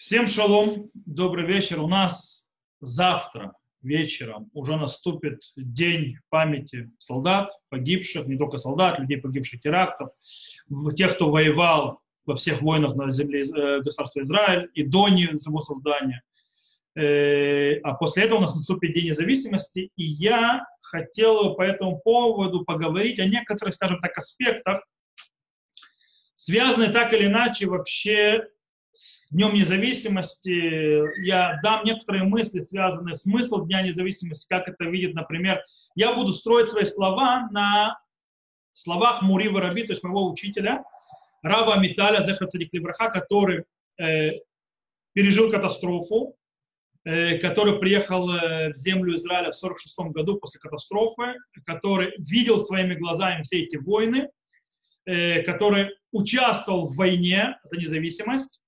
Всем шалом, добрый вечер. У нас завтра вечером уже наступит день памяти солдат, погибших, не только солдат, людей, погибших терактов, тех, кто воевал во всех войнах на земле э, государства Израиль и до его создания. Э, а после этого у нас наступит День независимости, и я хотел по этому поводу поговорить о некоторых, скажем так, аспектах, связанные так или иначе вообще Днем независимости. Я дам некоторые мысли, связанные с смыслом Дня независимости, как это видит, например, я буду строить свои слова на словах Мурива Раби, то есть моего учителя, Рава Миталя Зехацадик Либраха, который э, пережил катастрофу, э, который приехал э, в землю Израиля в 46 году после катастрофы, который видел своими глазами все эти войны, э, который участвовал в войне за независимость,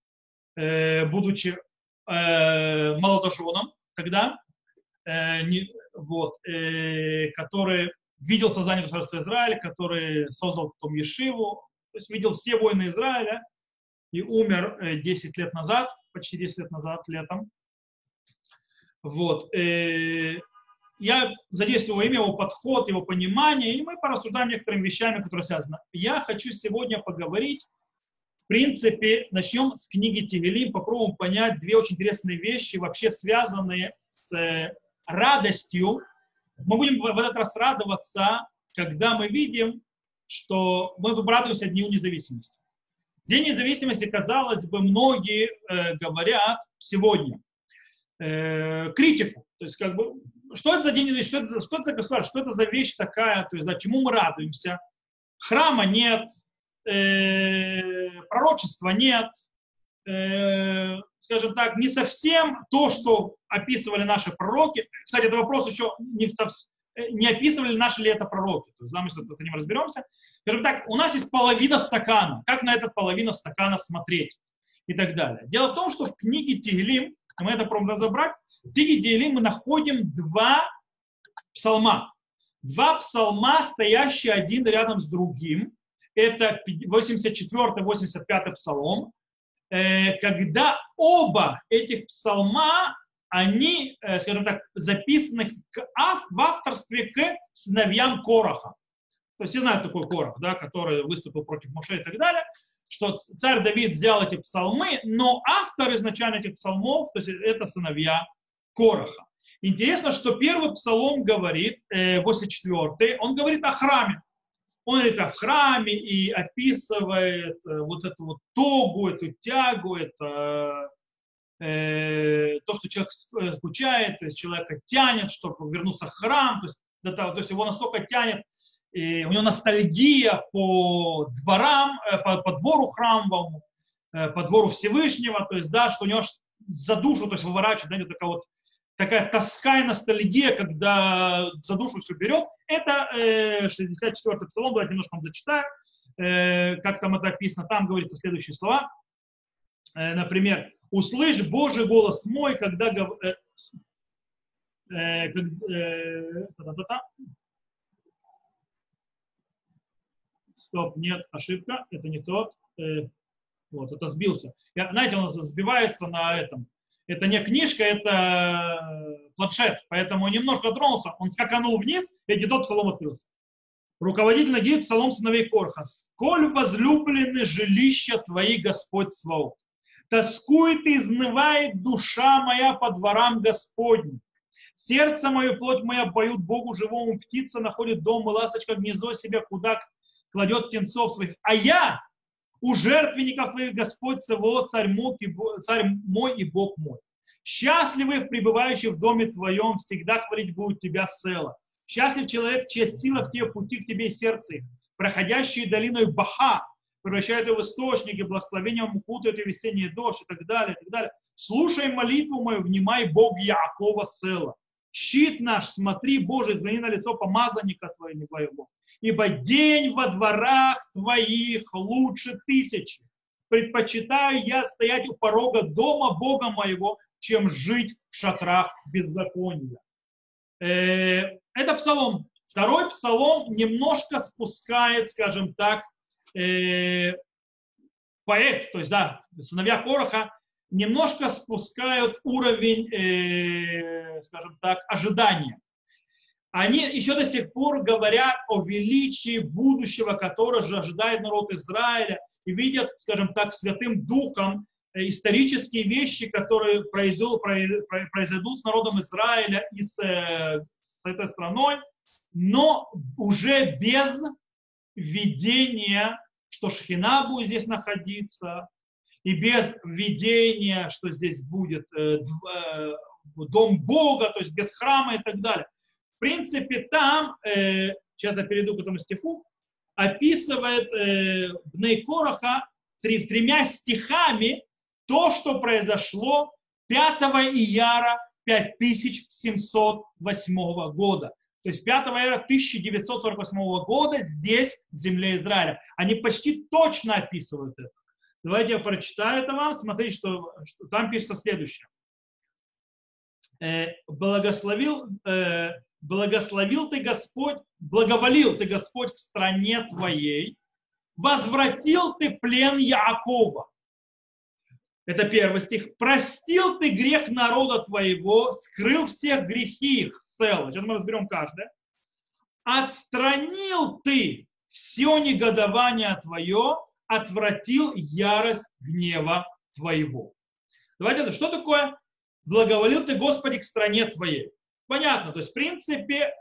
Э, будучи э, молодоженом тогда, э, вот, который видел создание государства Израиль, который создал потом Ешиву, то есть видел все войны Израиля и умер 10 лет назад, почти 10 лет назад, летом. Вот. Я задействую его имя, его подход, его понимание, и мы порассуждаем некоторыми вещами, которые связаны. Я хочу сегодня поговорить принципе, начнем с книги Тивелим, попробуем понять две очень интересные вещи, вообще связанные с э, радостью. Мы будем в этот раз радоваться, когда мы видим, что мы радуемся Дню независимости. День независимости, казалось бы, многие э, говорят сегодня э, критику. То есть, как бы, что это за день независимости, что это, что это за государство, что это за вещь такая, то есть, да, чему мы радуемся. Храма нет, э, пророчества нет, э, скажем так, не совсем то, что описывали наши пророки. Кстати, это вопрос еще не, э, не описывали наши ли это пророки. То есть, мы с этим разберемся. Скажем так, у нас есть половина стакана. Как на этот половина стакана смотреть? И так далее. Дело в том, что в книге Тигелим, мы это пробуем разобрать, в книге Тигелим мы находим два псалма. Два псалма, стоящие один рядом с другим это 84-85 псалом, э, когда оба этих псалма, они, э, скажем так, записаны в авторстве к сыновьям Короха. То есть все знают такой Корох, да, который выступил против Муше и так далее, что царь Давид взял эти псалмы, но автор изначально этих псалмов, то есть это сыновья Короха. Интересно, что первый псалом говорит, 84 э, он говорит о храме он это в храме и описывает э, вот эту вот тогу, эту тягу, это э, то, что человек э, скучает, то есть человека тянет, чтобы вернуться в храм, то есть, то есть его настолько тянет, и у него ностальгия по дворам, по, по двору храмовому, по двору Всевышнего, то есть, да, что у него за душу, то есть выворачивает, знаете, такая вот такая тоска и ностальгия, когда за душу все берет, это э, 64-й псалом, давайте немножко вам зачитаю, э, как там это описано, там говорится следующие слова, э, например, «Услышь Божий голос мой, когда...» э, Стоп, нет, ошибка, это не тот. Вот, это сбился. Я, знаете, он сбивается на этом, это не книжка, это планшет. Поэтому немножко тронулся, он скаканул вниз, и не тот псалом открылся. Руководитель ноги псалом сыновей Корха. «Сколь возлюблены жилища твои, Господь Сваот! Тоскует и изнывает душа моя по дворам Господним. Сердце мое, плоть моя поют Богу живому, птица находит дом, и ласточка гнездо себя, куда кладет птенцов своих. А я у жертвенников твоих Господь Саваот, царь мой, и, царь мой и Бог мой. Счастливы, пребывающие в доме твоем, всегда хвалить будут тебя села. Счастлив человек, чья сила в те пути к тебе и сердце их, проходящие долиной Баха, превращают ее в источники, благословением укутают и весенний дождь и так далее, и так далее. Слушай молитву мою, внимай Бог Якова села. Щит наш, смотри, Боже, взгляни на лицо помазанника твоего ибо день во дворах твоих лучше тысячи. Предпочитаю я стоять у порога дома Бога моего, чем жить в шатрах беззакония. Э, это псалом. Второй псалом немножко спускает, скажем так, э, поэт, то есть, да, сыновья Короха, немножко спускают уровень, э, скажем так, ожидания. Они еще до сих пор говорят о величии будущего, которое же ожидает народ Израиля, и видят, скажем так, святым духом э, исторические вещи, которые произойдут, произойдут с народом Израиля и с, э, с этой страной, но уже без видения, что Шхина будет здесь находиться, и без видения, что здесь будет э, дом Бога, то есть без храма и так далее. Принципе, там, э, сейчас я перейду к этому стиху, описывает э, Бней Короха три, тремя стихами то, что произошло 5 ияра 5708 года. То есть 5 ияра 1948 года здесь, в земле Израиля. Они почти точно описывают это. Давайте я прочитаю это вам. Смотрите, что, что там пишется следующее. Э, благословил, э, благословил ты Господь, благоволил ты Господь к стране твоей, возвратил ты плен Яакова. Это первый стих. Простил ты грех народа твоего, скрыл всех грехи их, села. Сейчас мы разберем каждое. Отстранил ты все негодование твое, отвратил ярость гнева твоего. Давайте, что такое благоволил ты, Господи, к стране твоей? Понятно, то есть, в принципе,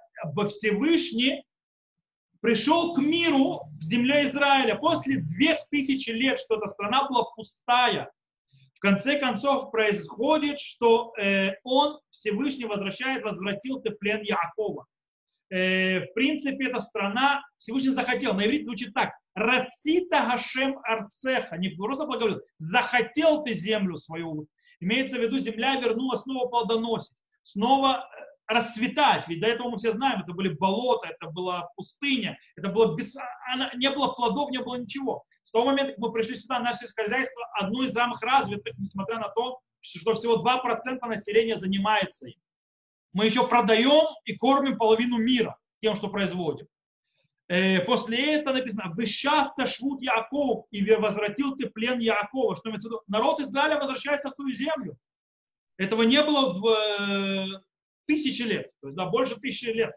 Всевышний пришел к миру в земле Израиля после двух тысяч лет, что эта страна была пустая. В конце концов происходит, что э, он Всевышний возвращает, возвратил ты плен Якова. Э, в принципе, эта страна Всевышний захотел. На иврите звучит так. Рацита Гашем Арцеха. Не просто благоволил. Захотел ты землю свою. Имеется в виду, земля вернулась снова плодоносить. Снова э, расцветать. Ведь до этого мы все знаем, это были болота, это была пустыня, это было без, она, не было плодов, не было ничего. С того момента, как мы пришли сюда, наше хозяйство одно из самых развитых, несмотря на то, что всего 2% населения занимается им. Мы еще продаем и кормим половину мира тем, что производим. Э, после этого написано, «Вышавта швуд Яков, и возвратил ты плен Якова». Что имеется в виду? Народ Израиля возвращается в свою землю. Этого не было э, тысячи лет, то есть да, больше тысячи лет.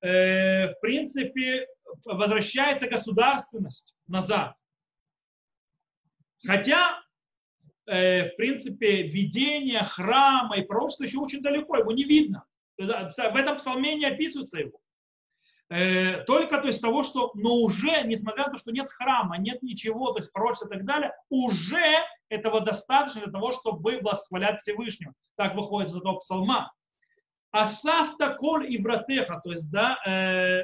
Э, в принципе, возвращается государственность назад. Хотя, в принципе, видение храма и пророчества еще очень далеко, его не видно. В этом псалме не описывается его. Э, только то есть того, что, но уже, несмотря на то, что нет храма, нет ничего, то есть пророчества и так далее, уже этого достаточно для того, чтобы восхвалять Всевышнего. Так выходит из этого псалма. Асафта коль и братеха, то есть, да, э,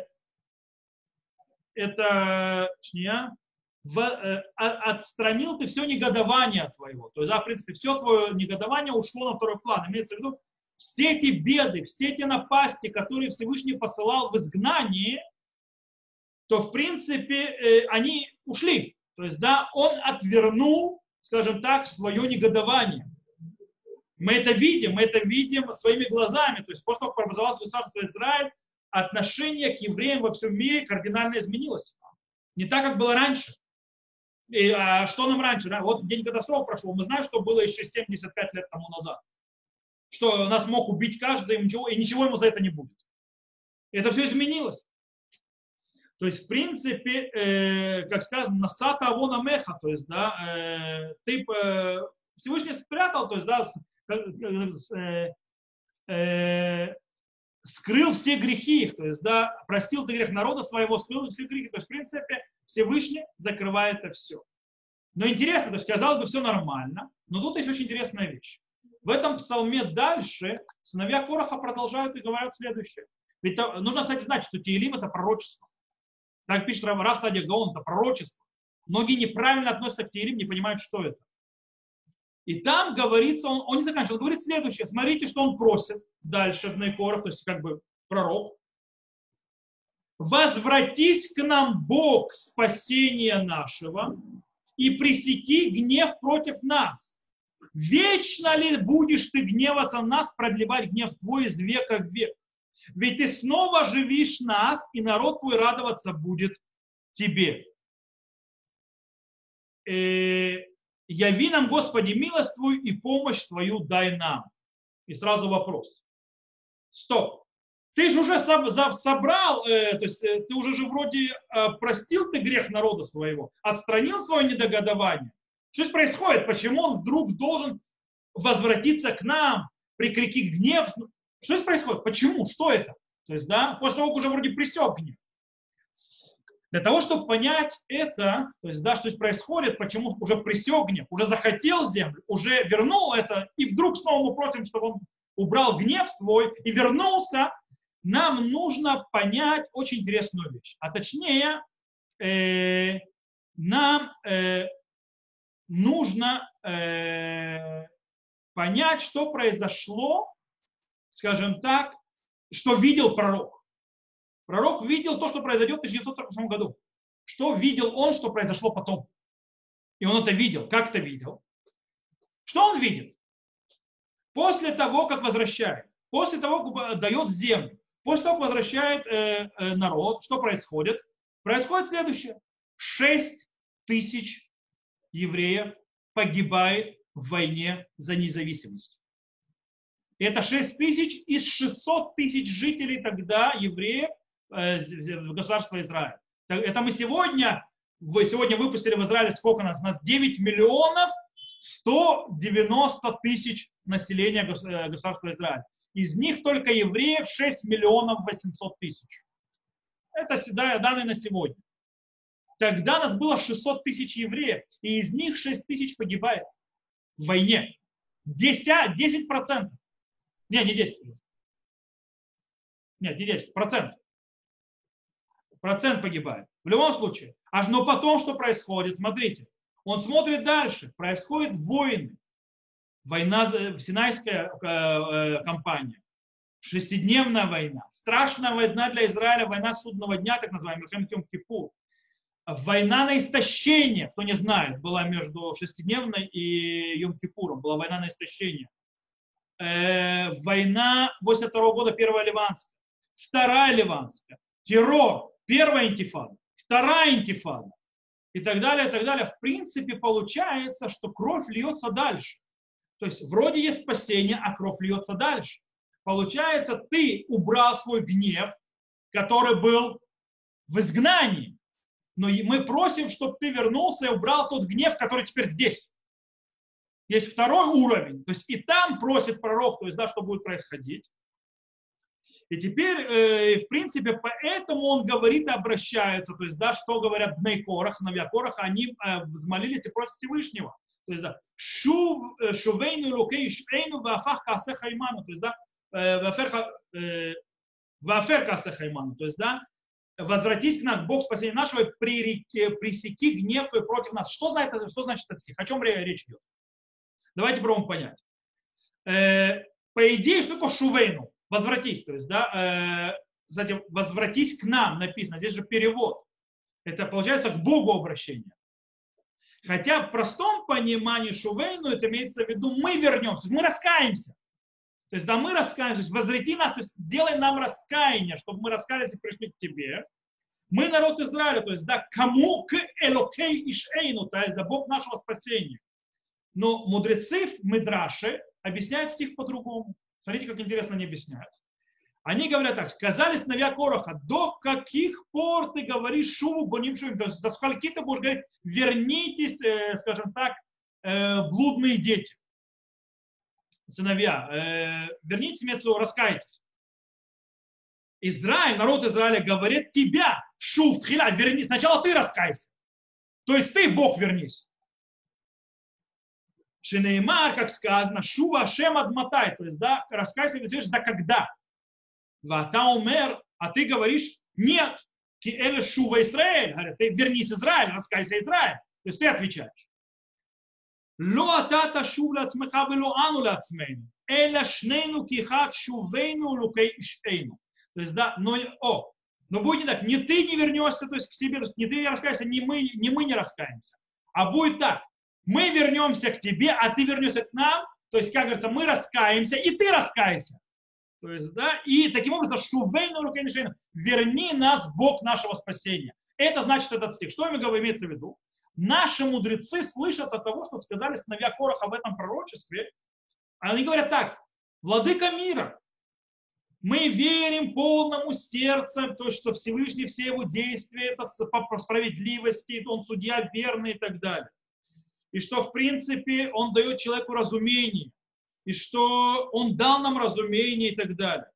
это, точнее, в, э, отстранил ты все негодование твоего. То есть, да, в принципе, все твое негодование ушло на второй план. Имеется в виду, все эти беды, все эти напасти, которые Всевышний посылал в изгнании, то в принципе э, они ушли. То есть, да, он отвернул, скажем так, свое негодование. Мы это видим, мы это видим своими глазами. То есть после того, как образовалось государство Израиль, отношение к евреям во всем мире кардинально изменилось. Не так, как было раньше. И, а что нам раньше? Вот день катастрофы прошел. Мы знаем, что было еще 75 лет тому назад что нас мог убить каждый, и ничего, и ничего ему за это не будет. Это все изменилось. То есть, в принципе, э, как сказано, насата авона меха, то есть, да, э, ты э, Всевышний спрятал, то есть, да, э, э, скрыл все грехи их, то есть, да, простил ты грех народа своего, скрыл все грехи. То есть, в принципе, Всевышний закрывает это все. Но интересно, то есть, казалось бы, все нормально, но тут есть очень интересная вещь. В этом псалме дальше сыновья Короха продолжают и говорят следующее. Ведь то, нужно, кстати, знать, что Теелим это пророчество. Так пишет Раф Садик Гаон, это пророчество. Многие неправильно относятся к Теелим, не понимают, что это. И там говорится, он, он не заканчивает, он говорит следующее. Смотрите, что он просит дальше в Найкоров, то есть как бы пророк. Возвратись к нам, Бог, спасения нашего, и пресеки гнев против нас Вечно ли будешь ты гневаться на нас, продлевать гнев твой из века в век? Ведь ты снова живишь нас, и народ твой радоваться будет тебе. Э, яви нам, Господи, милость Твою и помощь Твою дай нам. И сразу вопрос. Стоп. Ты же уже собрал, э, то есть э, ты уже же вроде э, простил ты грех народа своего, отстранил свое недогодование. Что здесь происходит? Почему он вдруг должен возвратиться к нам, прикрики гнев? Что здесь происходит? Почему? Что это? То есть, да, после того, как уже вроде присек гнев. Для того, чтобы понять это, то есть, да, что здесь происходит, почему уже присек гнев, уже захотел землю, уже вернул это, и вдруг снова мы просим, чтобы он убрал гнев свой и вернулся, нам нужно понять очень интересную вещь. А точнее, э, нам э, нужно э, понять, что произошло, скажем так, что видел пророк. Пророк видел то, что произойдет в 1948 году. Что видел он, что произошло потом? И он это видел. Как это видел? Что он видит? После того, как возвращает, после того, как дает землю, после того, как возвращает э, э, народ, что происходит? Происходит следующее. Шесть тысяч евреев погибает в войне за независимость. Это 6 тысяч из 600 тысяч жителей тогда евреев, государства Израиль. Это мы сегодня, вы сегодня выпустили в Израиле сколько нас? Нас 9 миллионов 190 тысяч населения э, государства Израиль. Из них только евреев 6 миллионов 800 тысяч. Это данные на сегодня. Тогда нас было 600 тысяч евреев, и из них 6 тысяч погибает в войне. 10, 10 процентов. Не, не 10. Нет, не 10, процентов процент погибает. В любом случае. Аж но потом что происходит? Смотрите. Он смотрит дальше. Происходит войны. Война, Синайская э, э, кампания. Шестидневная война. Страшная война для Израиля. Война судного дня, так называемая. Милхем Кипур. Война на истощение, кто не знает, была между шестидневной и Йом-Кипуром. Была война на истощение. Э, война 82 года, первая ливанская. Вторая ливанская. Террор Первая интифада, вторая интифада и так далее, и так далее. В принципе, получается, что кровь льется дальше. То есть вроде есть спасение, а кровь льется дальше. Получается, ты убрал свой гнев, который был в изгнании. Но мы просим, чтобы ты вернулся и убрал тот гнев, который теперь здесь. Есть второй уровень. То есть и там просит пророк, то есть да, что будет происходить. И теперь, э, в принципе, поэтому он говорит и обращается, то есть, да, что говорят Бней Корах, сыновья Кораха, они э, взмолились и просят Всевышнего. То есть, да, шув, э, шувейну лукей шейну вафах касе хайману, то есть, да, вафер касе хайману, то есть, да, возвратись к нам, Бог спасения нашего, пресеки гнев твой против нас. Что, знает, что значит этот стих? О чем речь идет? Давайте пробуем понять. По идее, что такое шувейну? Возвратись, то есть, да, э, кстати, возвратись к нам написано, здесь же перевод. Это получается к Богу обращение. Хотя в простом понимании Шувейну это имеется в виду мы вернемся, мы раскаемся. То есть, да, мы раскаемся, то есть возврати нас, то есть делай нам раскаяние, чтобы мы раскаялись и пришли к тебе. Мы народ Израиля, то есть, да, кому к Элокей и Шейну, то есть, да, Бог нашего спасения. Но мудрецы в Мидраше объясняют стих по-другому. Смотрите, как интересно они объясняют. Они говорят так, сказали сыновья Короха, до каких пор ты говоришь шуву боним шувим, то есть до скольки ты будешь говорить, вернитесь, э, скажем так, э, блудные дети, сыновья, э, вернитесь, имеется раскайтесь. Израиль, народ Израиля говорит тебя, шув, тхиля, верни, сначала ты раскайся. То есть ты, Бог, вернись. Шинеймар, как сказано, Шува Шем отмотает, то есть, да, рассказывай, известно, да когда. Вата умер, а ты говоришь, нет, ки эле Шува Израиль, говорят, ты вернись Израиль, рассказывай Израиль. То есть ты отвечаешь. Ло атата шув лацмеха вело ану лацмейну, эля шнейну кихат шувейну лукей ишейну. То есть, да, но, о, но будет не так, не ты не вернешься, то есть к себе, не ты не раскаешься, не мы не, мы не раскаемся. А будет так, мы вернемся к тебе, а ты вернешься к нам, то есть, как говорится, мы раскаемся, и ты раскаешься. То есть, да, и таким образом, шувейну рукейнишейну, верни нас, Бог нашего спасения. Это значит этот стих. Что имеется в виду? наши мудрецы слышат от того, что сказали сыновья Короха об этом пророчестве, они говорят так, владыка мира, мы верим полному сердцем, то, что Всевышний все его действия, это по справедливости, он судья верный и так далее. И что, в принципе, он дает человеку разумение, и что он дал нам разумение и так далее.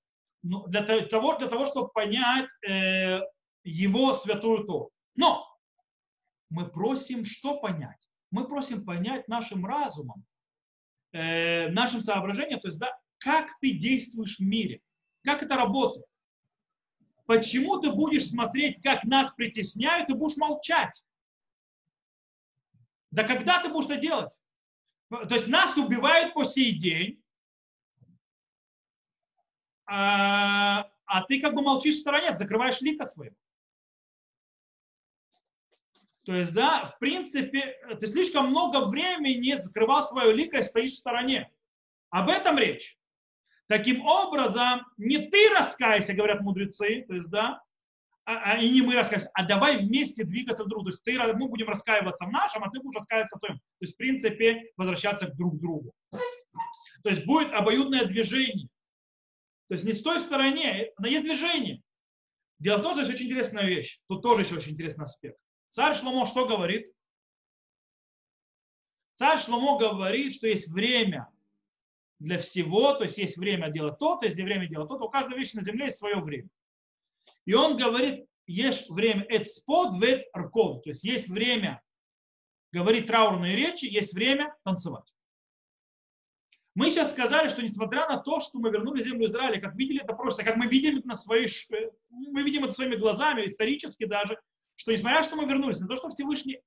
Но для того, для того чтобы понять э, его святую Тору. Но мы просим что понять? Мы просим понять нашим разумом, э, нашим соображением, то есть, да, как ты действуешь в мире, как это работает. Почему ты будешь смотреть, как нас притесняют, и будешь молчать? Да когда ты будешь это делать? То есть нас убивают по сей день, а, а ты как бы молчишь в стороне, закрываешь лика своего. То есть, да, в принципе, ты слишком много времени закрывал свое лико и стоишь в стороне. Об этом речь. Таким образом, не ты раскайся, говорят мудрецы, то есть, да, а, а, и не мы раскаиваемся, а давай вместе двигаться друг. То есть ты, мы будем раскаиваться в нашем, а ты будешь раскаиваться в своем. То есть, в принципе, возвращаться к друг другу. То есть будет обоюдное движение. То есть не стой в стороне, но есть движение. Дело в том, что есть очень интересная вещь. Тут тоже еще очень интересный аспект. Царь Шломо что говорит? Царь Шломо говорит, что есть время для всего, то есть есть время делать то, то есть время делать то, то у каждой вещи на земле есть свое время. И он говорит, есть время эцпод вет аркод, то есть есть время говорить траурные речи, есть время танцевать. Мы сейчас сказали, что несмотря на то, что мы вернули землю Израиля, как видели это просто, как мы видим это на свои, мы видим это своими глазами, исторически даже, что несмотря на то, что мы вернулись, на то, что Всевышний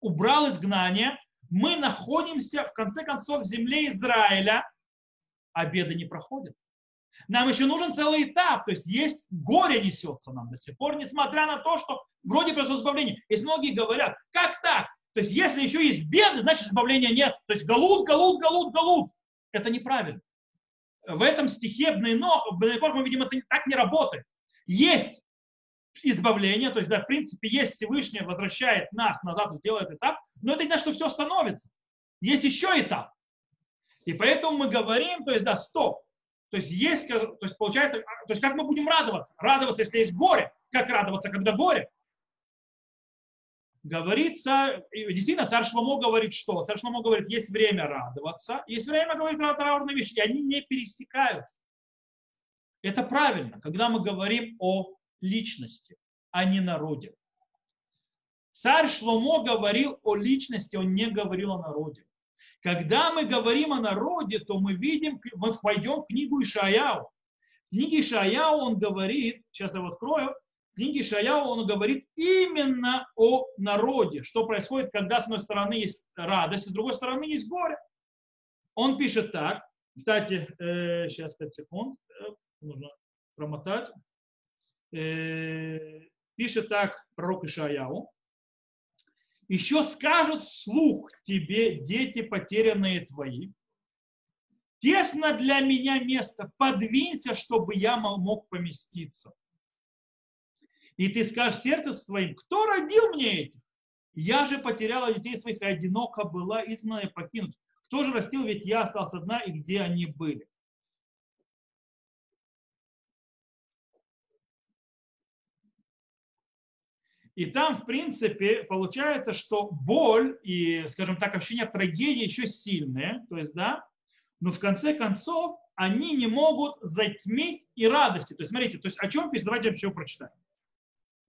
убрал изгнание, мы находимся в конце концов в земле Израиля, а беды не проходят. Нам еще нужен целый этап, то есть есть горе несется нам до сих пор, несмотря на то, что вроде произошло избавление. Есть многие говорят, как так? То есть если еще есть беды, значит избавления нет. То есть галут, галут, галут, галут. Это неправильно. В этом стихе Бнейнох, Бнейнох мы видим, это так не работает. Есть избавление, то есть, да, в принципе, есть Всевышний возвращает нас назад, делает этап, но это не значит, что все становится. Есть еще этап. И поэтому мы говорим, то есть, да, стоп. То есть, есть, то есть, получается, а, то есть, как мы будем радоваться? Радоваться, если есть горе. Как радоваться, когда горе? Говорится, действительно, царь Шломо говорит, что? Царь Шломо говорит, есть время радоваться, есть время говорить про траурные вещи, и они не пересекаются. Это правильно, когда мы говорим о личности, а не народе. Царь Шломо говорил о личности, он не говорил о народе. Когда мы говорим о народе, то мы видим, мы войдем в книгу Ишаяу. В книге Ишаяу он говорит, сейчас я его открою, в книге Ишаяу он говорит именно о народе, что происходит, когда с одной стороны есть радость, с другой стороны есть горе. Он пишет так, кстати, э, сейчас 5 секунд, э, нужно промотать. Э, пишет так пророк Ишаяу, еще скажут вслух тебе, дети потерянные твои, тесно для меня место, подвинься, чтобы я мог поместиться. И ты скажешь сердце своим, кто родил мне этих? Я же потеряла детей своих, и одиноко была изгнана и покинута. Кто же растил, ведь я остался одна, и где они были? И там, в принципе, получается, что боль и, скажем так, ощущение трагедии еще сильные, то есть, да, но в конце концов они не могут затмить и радости. То есть, смотрите, то есть о чем пишет, давайте я еще прочитаю.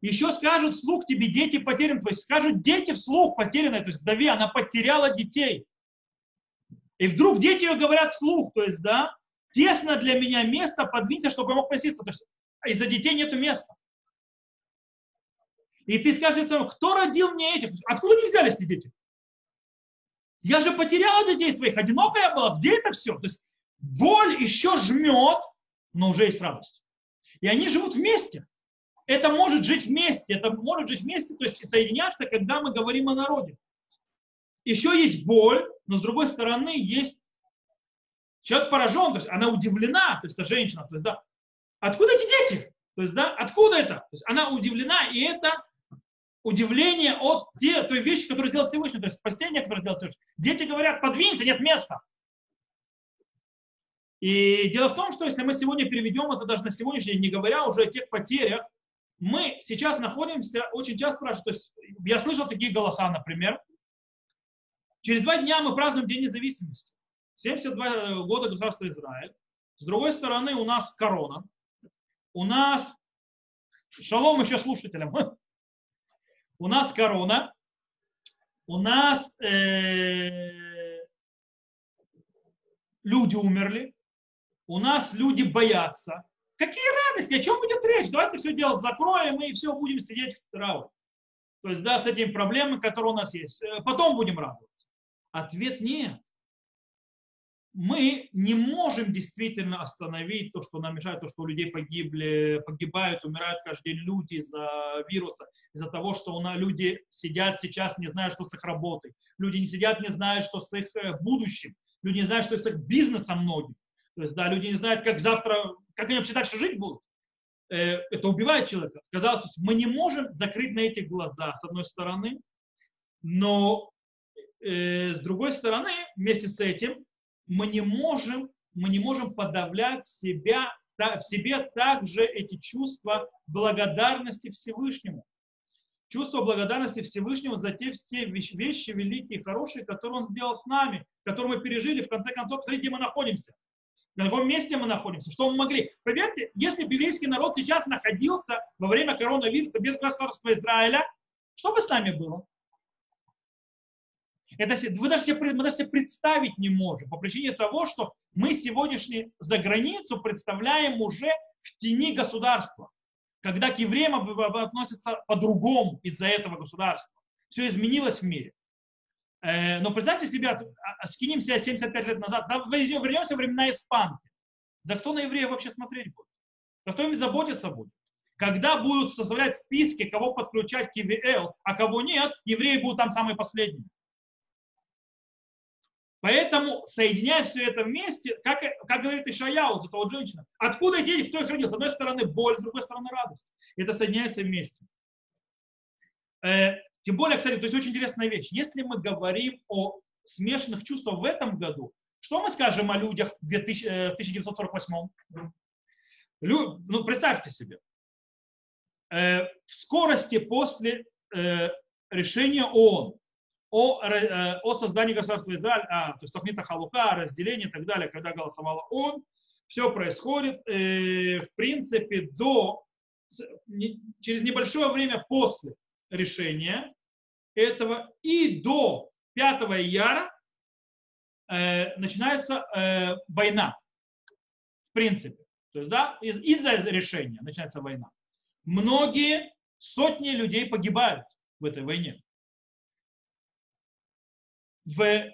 Еще скажут вслух тебе дети потеряны, то есть скажут дети вслух потеряны, то есть вдове, она потеряла детей. И вдруг дети ее говорят вслух, то есть, да, тесно для меня место, подвинься, чтобы я мог поситься. То есть из-за детей нету места. И ты скажешь, кто родил мне этих? Откуда они взялись эти дети? Я же потеряла детей своих, одинокая была. Где это все? То есть боль еще жмет, но уже есть радость. И они живут вместе. Это может жить вместе, это может жить вместе, то есть соединяться, когда мы говорим о народе. Еще есть боль, но с другой стороны есть человек поражен, то есть она удивлена, то есть это женщина, то есть да, откуда эти дети? То есть да, откуда это? То есть она удивлена, и это удивление от те, той вещи, которую сделал Всевышний, то есть спасение, которое сделал Всевышний. Дети говорят, подвинься, нет места. И дело в том, что если мы сегодня переведем это даже на сегодняшний день, не говоря уже о тех потерях, мы сейчас находимся, очень часто спрашивают, то есть я слышал такие голоса, например, через два дня мы празднуем День независимости. 72 года государства Израиль. С другой стороны, у нас корона. У нас, шалом еще слушателям, у нас корона, у нас э, люди умерли, у нас люди боятся. Какие радости, о чем идет речь? Давайте все делать закроем и все, будем сидеть в траву. То есть, да, с этими проблемами, которые у нас есть. Э, потом будем радоваться. Ответ нет мы не можем действительно остановить то, что нам мешает, то, что у людей погибли, погибают, умирают каждый день люди из-за вируса, из-за того, что у нас люди сидят сейчас, не зная, что с их работой. Люди не сидят, не знают, что с их э, будущим. Люди не знают, что с их бизнесом многим. То есть, да, люди не знают, как завтра, как они вообще дальше жить будут. Э, это убивает человека. Казалось, мы не можем закрыть на эти глаза, с одной стороны, но э, с другой стороны, вместе с этим, мы не можем, мы не можем подавлять себя, в себе также эти чувства благодарности Всевышнему. Чувство благодарности Всевышнему за те все вещи, великие и хорошие, которые Он сделал с нами, которые мы пережили. В конце концов, смотрите, где мы находимся. На каком месте мы находимся, что мы могли. Поверьте, если бы еврейский народ сейчас находился во время коронавируса без государства Израиля, что бы с нами было? Это, вы даже себе, мы даже себе представить не можем по причине того, что мы сегодняшний за границу представляем уже в тени государства, когда к евреям относятся по-другому из-за этого государства. Все изменилось в мире. Э, но представьте себе, а, а, скинем себя 75 лет назад, да, вернемся в времена испанки. Да кто на евреев вообще смотреть будет? Да кто им заботиться будет? Когда будут составлять списки, кого подключать к ИВЛ, а кого нет, евреи будут там самые последние. Поэтому, соединяя все это вместе, как, как говорит Ишая, вот эта вот женщина, откуда дети, кто их родил? С одной стороны боль, с другой стороны радость. Это соединяется вместе. Э, тем более, кстати, то есть очень интересная вещь. Если мы говорим о смешанных чувствах в этом году, что мы скажем о людях в 2000, 1948? Э, ну, представьте себе. Э, в скорости после э, решения ООН о, э, о создании государства Израиль, а, то есть Тохнита Халука, разделение и так далее, когда голосовала он, все происходит, э, в принципе, до, не, через небольшое время после решения этого и до 5 яра э, начинается э, война, в принципе. То есть, да, из, из-за решения начинается война. Многие сотни людей погибают в этой войне в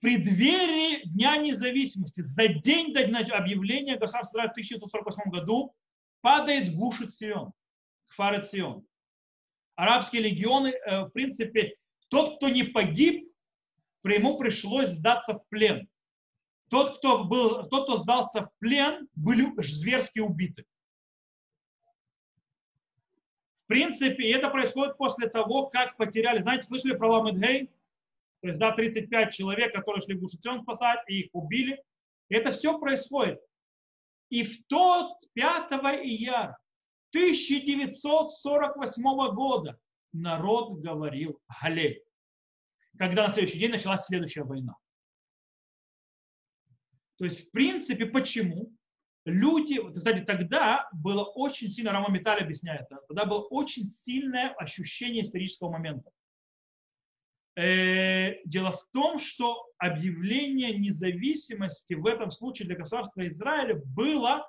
преддверии Дня независимости, за день до объявления государства в 1948 году, падает Гушит Сион, Кфарет Сион. Арабские легионы, э, в принципе, тот, кто не погиб, ему пришлось сдаться в плен. Тот, кто, был, тот, кто сдался в плен, были зверски убиты. В принципе, это происходит после того, как потеряли, знаете, слышали про Ламедгей? То есть, да, 35 человек, которые шли в Гушицион спасать, и их убили. Это все происходит. И в тот 5 ияра 1948 года народ говорил Галель, когда на следующий день началась следующая война. То есть, в принципе, почему? Люди, кстати, тогда было очень сильно, Рама Металь объясняет, тогда было очень сильное ощущение исторического момента. Э, дело в том, что объявление независимости в этом случае для государства Израиля было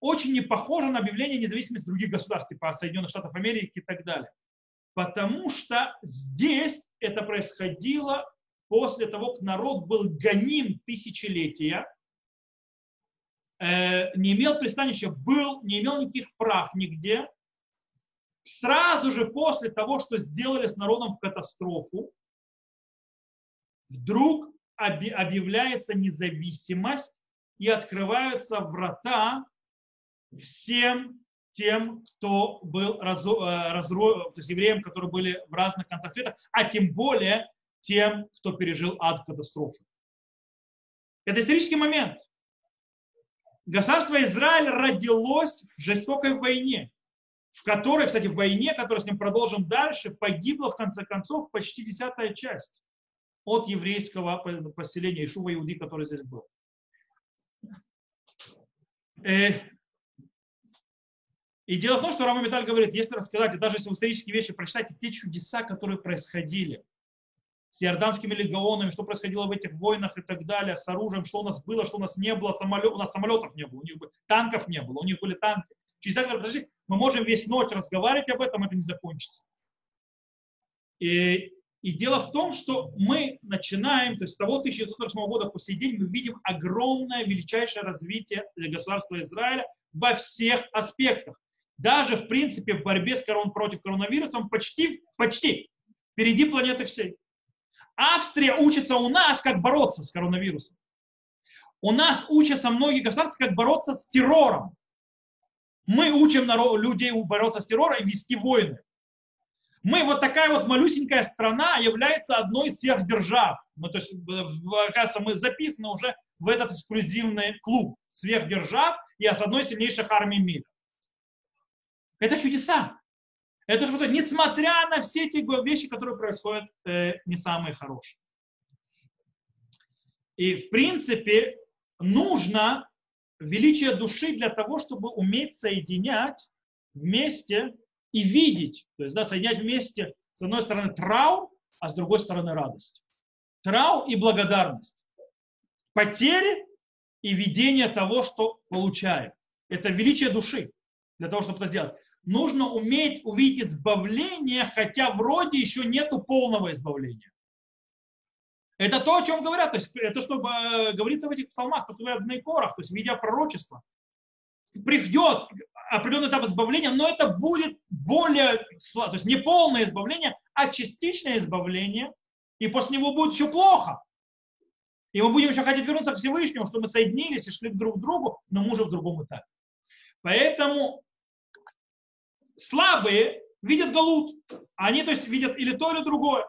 очень не похоже на объявление независимости других государств, типа Соединенных Штатов Америки и так далее. Потому что здесь это происходило после того, как народ был гоним тысячелетия, э, не имел пристанища, был, не имел никаких прав нигде, сразу же после того, что сделали с народом в катастрофу, вдруг объявляется независимость и открываются врата всем тем, кто был э, разро, то есть евреям, которые были в разных концах света, а тем более тем, кто пережил ад катастрофы. Это исторический момент. Государство Израиль родилось в жестокой войне, в которой, кстати, в войне, которую с ним продолжим дальше, погибла в конце концов почти десятая часть от еврейского поселения Ишува Иуди, который здесь был. Э, и дело в том, что Рама Металь говорит, если рассказать, даже если в исторические вещи прочитать те чудеса, которые происходили с иорданскими легионами, что происходило в этих войнах и так далее, с оружием, что у нас было, что у нас не было, самолет, у нас самолетов не было, у них танков не было, у них были танки. Чудеса, которые мы можем весь ночь разговаривать об этом, это не закончится. И, и дело в том, что мы начинаем, то есть с того 1948 года по сей день мы видим огромное, величайшее развитие государства Израиля во всех аспектах даже в принципе в борьбе с корон, против коронавируса он почти, почти впереди планеты всей. Австрия учится у нас, как бороться с коронавирусом. У нас учатся многие государства, как бороться с террором. Мы учим народ, людей бороться с террором и вести войны. Мы, вот такая вот малюсенькая страна, является одной из сверхдержав. Ну, то есть, оказывается, мы записаны уже в этот эксклюзивный клуб сверхдержав и с одной из сильнейших армий мира. Это чудеса. Это же несмотря на все эти вещи, которые происходят э, не самые хорошие. И в принципе нужно величие души для того, чтобы уметь соединять вместе и видеть, то есть да, соединять вместе с одной стороны траур, а с другой стороны радость. Траур и благодарность. Потери и видение того, что получаем. Это величие души для того, чтобы это сделать нужно уметь увидеть избавление, хотя вроде еще нету полного избавления. Это то, о чем говорят, то есть это что э, говорится в этих псалмах, то, что говорят в Нейкорах, то есть видя пророчество. Придет определенный этап избавления, но это будет более, то есть не полное избавление, а частичное избавление, и после него будет еще плохо. И мы будем еще хотеть вернуться к Всевышнему, что мы соединились и шли друг к другу, но мы уже в другом этапе. Поэтому слабые видят галут. Они, то есть, видят или то, или другое.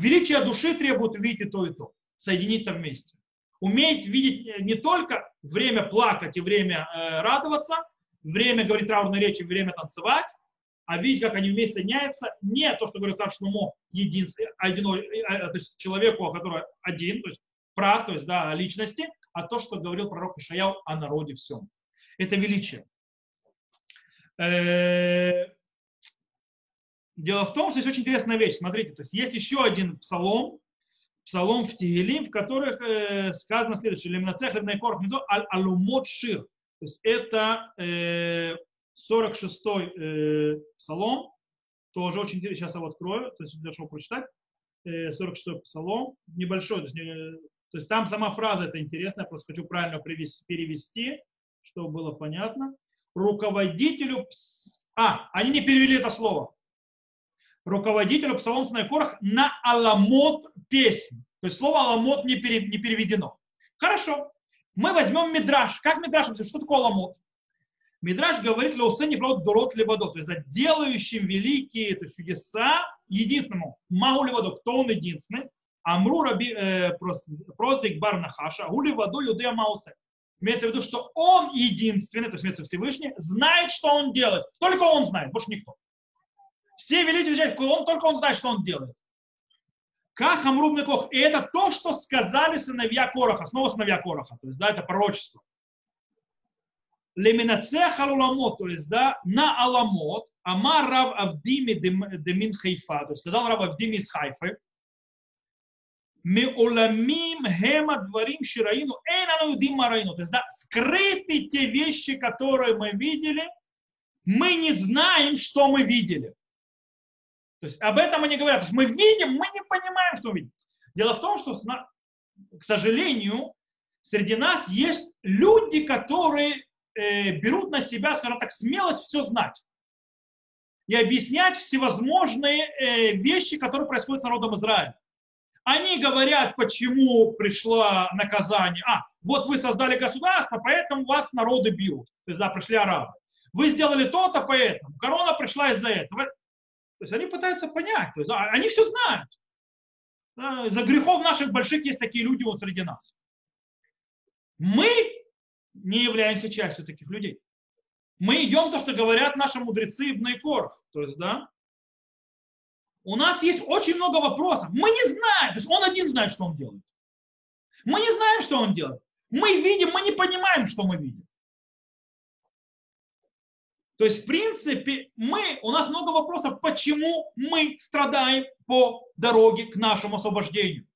Величие души требует увидеть и то, и то. Соединить там вместе. Уметь видеть не только время плакать и время э, радоваться, время говорить траурные речи, время танцевать, а видеть, как они вместе соединяются, не то, что говорит царь Шлумо, единство, э, э, человеку, который один, то есть прав, то есть да, личности, а то, что говорил пророк Ишаял о народе всем. Это величие. Э, дело в том, что есть очень интересная вещь. Смотрите, то есть есть еще один псалом, псалом в Тигелим, в которых э, сказано следующее. Лемнацех лемнай корх мизо аль алумот шир. То есть это э, 46-й э, псалом, тоже очень интересно, сейчас я его открою, то есть для чего прочитать. Э, 46-й псалом, небольшой, то есть, не, то есть там сама фраза это интересная, просто хочу правильно перевести, чтобы было понятно руководителю... А, они не перевели это слово. Руководителю Псалом Снайкорах на аламот песнь. То есть слово аламот не, пере, не переведено. Хорошо. Мы возьмем мидраж. Как мидраж? Что такое аламот? Мидраж говорит Леусени Флот Дорот Левадо, то есть делающим великие то есть, чудеса единственному. Магу Левадо, кто он единственный? Амру Раби э, Проздик Барнахаша, Гули Ваду Юдея Маусе. Имеется в виду, что он единственный, то есть вместо Всевышний, знает, что он делает. Только он знает, больше никто. Все великие взять, он, только он знает, что он делает. Как Амрубный Кох. И это то, что сказали сыновья Короха, снова сыновья Короха, то есть, да, это пророчество. Леминацех аламот, то есть, да, на аламот, Амар Рав Авдими Демин Хайфа, то есть сказал Рав Авдими из Хайфы, Меоламим хема дворим шираину эйнану мараину. То есть, да, скрыты те вещи, которые мы видели, мы не знаем, что мы видели. То есть об этом они говорят. То есть мы видим, мы не понимаем, что мы видим. Дело в том, что, к сожалению, среди нас есть люди, которые э, берут на себя, скажем так, смелость все знать и объяснять всевозможные э, вещи, которые происходят с народом Израиля. Они говорят, почему пришло наказание. А, вот вы создали государство, поэтому вас народы бьют. То есть, да, пришли арабы. Вы сделали то-то поэтому. Корона пришла из-за этого. То есть они пытаются понять. То есть, а, они все знают. За грехов наших больших есть такие люди вот среди нас. Мы не являемся частью таких людей. Мы идем то, что говорят наши мудрецы в Найкорах. То есть, да, у нас есть очень много вопросов. Мы не знаем. То есть он один знает, что он делает. Мы не знаем, что он делает. Мы видим, мы не понимаем, что мы видим. То есть, в принципе, мы, у нас много вопросов, почему мы страдаем по дороге к нашему освобождению.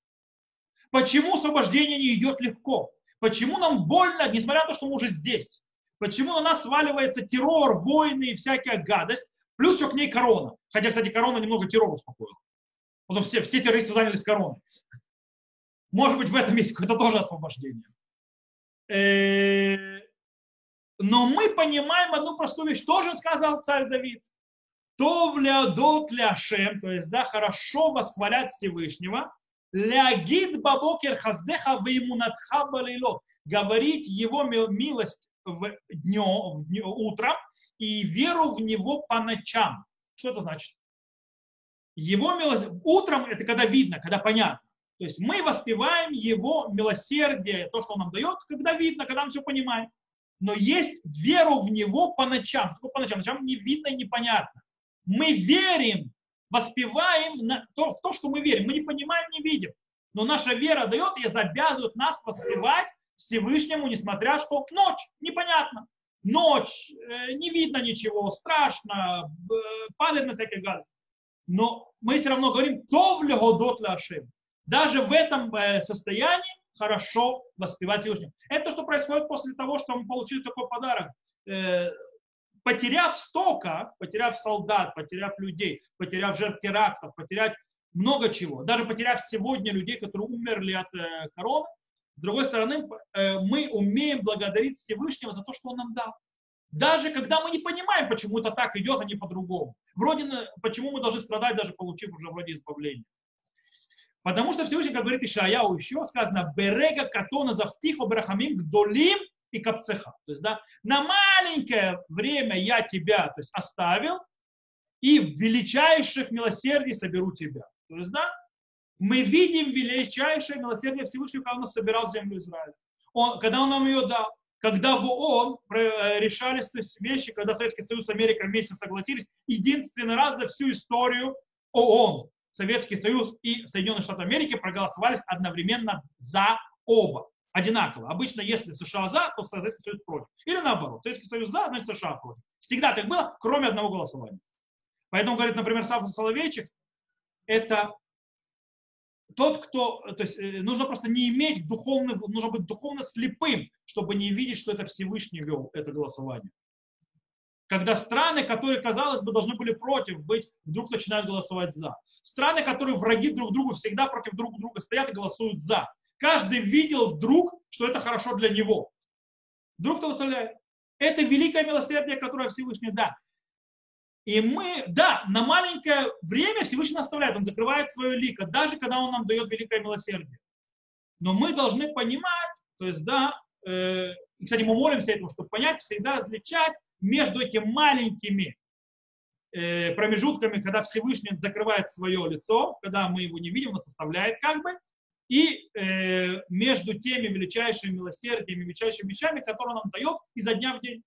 Почему освобождение не идет легко? Почему нам больно, несмотря на то, что мы уже здесь? Почему на нас сваливается террор, войны и всякая гадость? Плюс еще к ней корона. Хотя, кстати, корона немного террор успокоила. Потому что все, все террористы занялись короной. Может быть, в этом есть какое-то тоже освобождение. Но мы понимаем одну простую вещь. Тоже сказал царь Давид. То влядот ляшем, то есть, да, хорошо восхвалять Всевышнего, лягид бабокер хаздеха веймунатха балилот, говорить его милость в днем, в днем, утром и веру в него по ночам. Что это значит? Его милость утром это когда видно, когда понятно. То есть мы воспеваем его милосердие, то, что он нам дает, когда видно, когда мы все понимаем но есть веру в него по ночам. Что по ночам? Ночам не видно и непонятно. Мы верим, воспеваем на то, в то, что мы верим. Мы не понимаем, не видим. Но наша вера дает и обязывает нас воспевать Всевышнему, несмотря что ночь, непонятно. Ночь, э, не видно ничего, страшно, падает на всякие гадости. Но мы все равно говорим, то в легодот Даже в этом э, состоянии хорошо воспевать Всевышнего. Это то, что происходит после того, что мы получили такой подарок. Э, потеряв столько, потеряв солдат, потеряв людей, потеряв жертв терактов, потерять много чего, даже потеряв сегодня людей, которые умерли от э, короны, с другой стороны, э, мы умеем благодарить Всевышнего за то, что Он нам дал. Даже когда мы не понимаем, почему это так идет, а не по-другому. Вроде, почему мы должны страдать, даже получив уже вроде избавление. Потому что Всевышний, как говорит Ишаяу, еще сказано, берега катона завтихо брахамим гдолим и капцеха. То есть, да, на маленькое время я тебя то есть, оставил, и в величайших милосердий соберу тебя. То есть, да, мы видим величайшее милосердие Всевышнего, когда он собирал землю Израиля. Он, когда он нам ее дал. Когда в ООН э, решались то есть, вещи, когда Советский Союз Америка вместе согласились, единственный раз за всю историю ООН Советский Союз и Соединенные Штаты Америки проголосовали одновременно за оба. Одинаково. Обычно, если США за, то Советский Союз против. Или наоборот. Советский Союз за, значит США против. Всегда так было, кроме одного голосования. Поэтому, говорит, например, Сафа Соловейчик, это тот, кто, то есть э, нужно просто не иметь духовный, нужно быть духовно слепым, чтобы не видеть, что это Всевышний вел это голосование. Когда страны, которые, казалось бы, должны были против быть, вдруг начинают голосовать за. Страны, которые враги друг другу, всегда против друг друга стоят и голосуют за. Каждый видел вдруг, что это хорошо для него. Вдруг кто выставляет? Это великое милосердие, которое Всевышний да. И мы, да, на маленькое время Всевышний оставляет, он закрывает свое лико, даже когда он нам дает великое милосердие. Но мы должны понимать, то есть, да, э, кстати, мы молимся этому, чтобы понять, всегда различать между этими маленькими промежутками, когда Всевышний закрывает свое лицо, когда мы его не видим, он составляет как бы, и э, между теми величайшими милосердиями, величайшими вещами, которые он нам дает изо дня в день.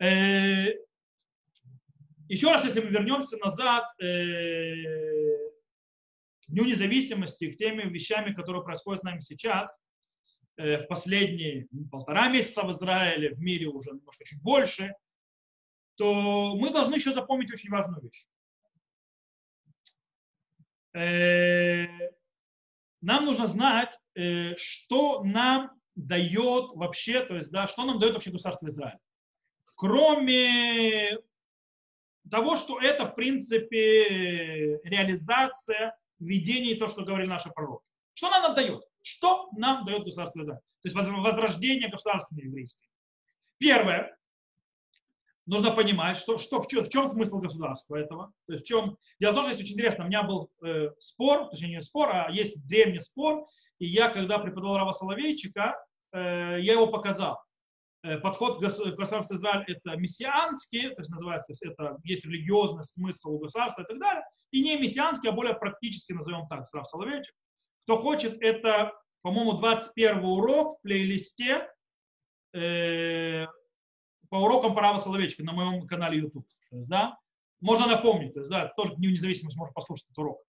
Э, еще раз, если мы вернемся назад э, к Дню независимости, к теми вещами, которые происходят с нами сейчас, э, в последние полтора месяца в Израиле, в мире уже немножко чуть больше, то мы должны еще запомнить очень важную вещь. Э, нам нужно знать, э, что нам дает вообще, то есть, да, что нам дает вообще государство Израиль. Кроме того, что это, в принципе, реализация видений, то, что говорили наши пророки. Что нам отдает? Что нам дает государство Израиль? То есть возрождение государства еврейского. Первое, нужно понимать, что, что, в, чем, в чем смысл государства этого. То есть в чем... Дело что есть очень интересно, у меня был э, спор, точнее не спор, а есть древний спор, и я, когда преподавал Рава Соловейчика, э, я его показал. э, подход к государству Израиль это мессианский, то есть называется, то есть это есть религиозный смысл у государства и так далее, и не мессианский, а более практически, назовем так, Слав Соловейчик. Кто хочет, это, по-моему, 21 урок в плейлисте э, по урокам права Соловейчика на моем канале YouTube. Да, можно напомнить, то есть, да, тоже Дню независимости можно послушать этот урок.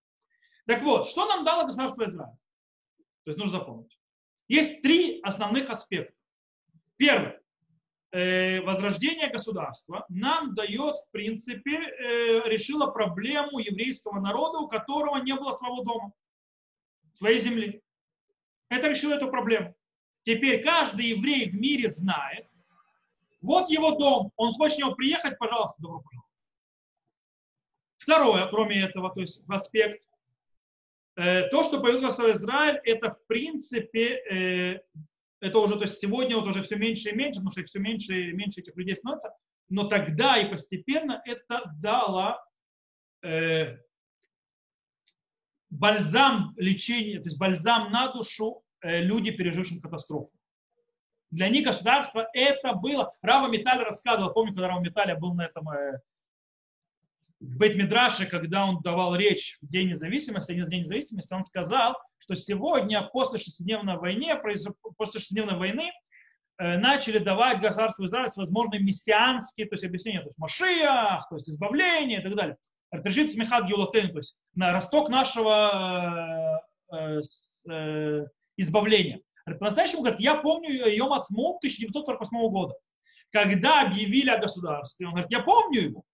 Так вот, что нам дало государство Израиль? То есть нужно запомнить. Есть три основных аспекта. Первый. Э, возрождение государства нам дает, в принципе, э, решило проблему еврейского народа, у которого не было своего дома, своей земли. Это решило эту проблему. Теперь каждый еврей в мире знает, вот его дом, он хочет в него приехать, пожалуйста, добро пожаловать. Второе, кроме этого, то есть аспект, э, то, что появилось в Израиль, это в принципе это уже, то есть сегодня вот уже все меньше и меньше, потому что все меньше и меньше этих людей становится, но тогда и постепенно это дало э, бальзам лечения, то есть бальзам на душу э, люди, пережившим катастрофу. Для них государство это было. Рава Металь рассказывал, помню, когда Рава Металь был на этом э, Бейт-Мидраше, когда он давал речь в День независимости, один День независимости, он сказал, что сегодня, после шестидневной войны, после шестидневной войны, э, начали давать государству Израиль возможные мессианские, то есть объяснения, то есть Машиях, то есть избавление и так далее. Решит смехат геолотен, то есть на росток нашего э, э, избавления. По-настоящему, говорит, я помню Йом Ацму 1948 года, когда объявили о государстве. Он говорит, я помню его.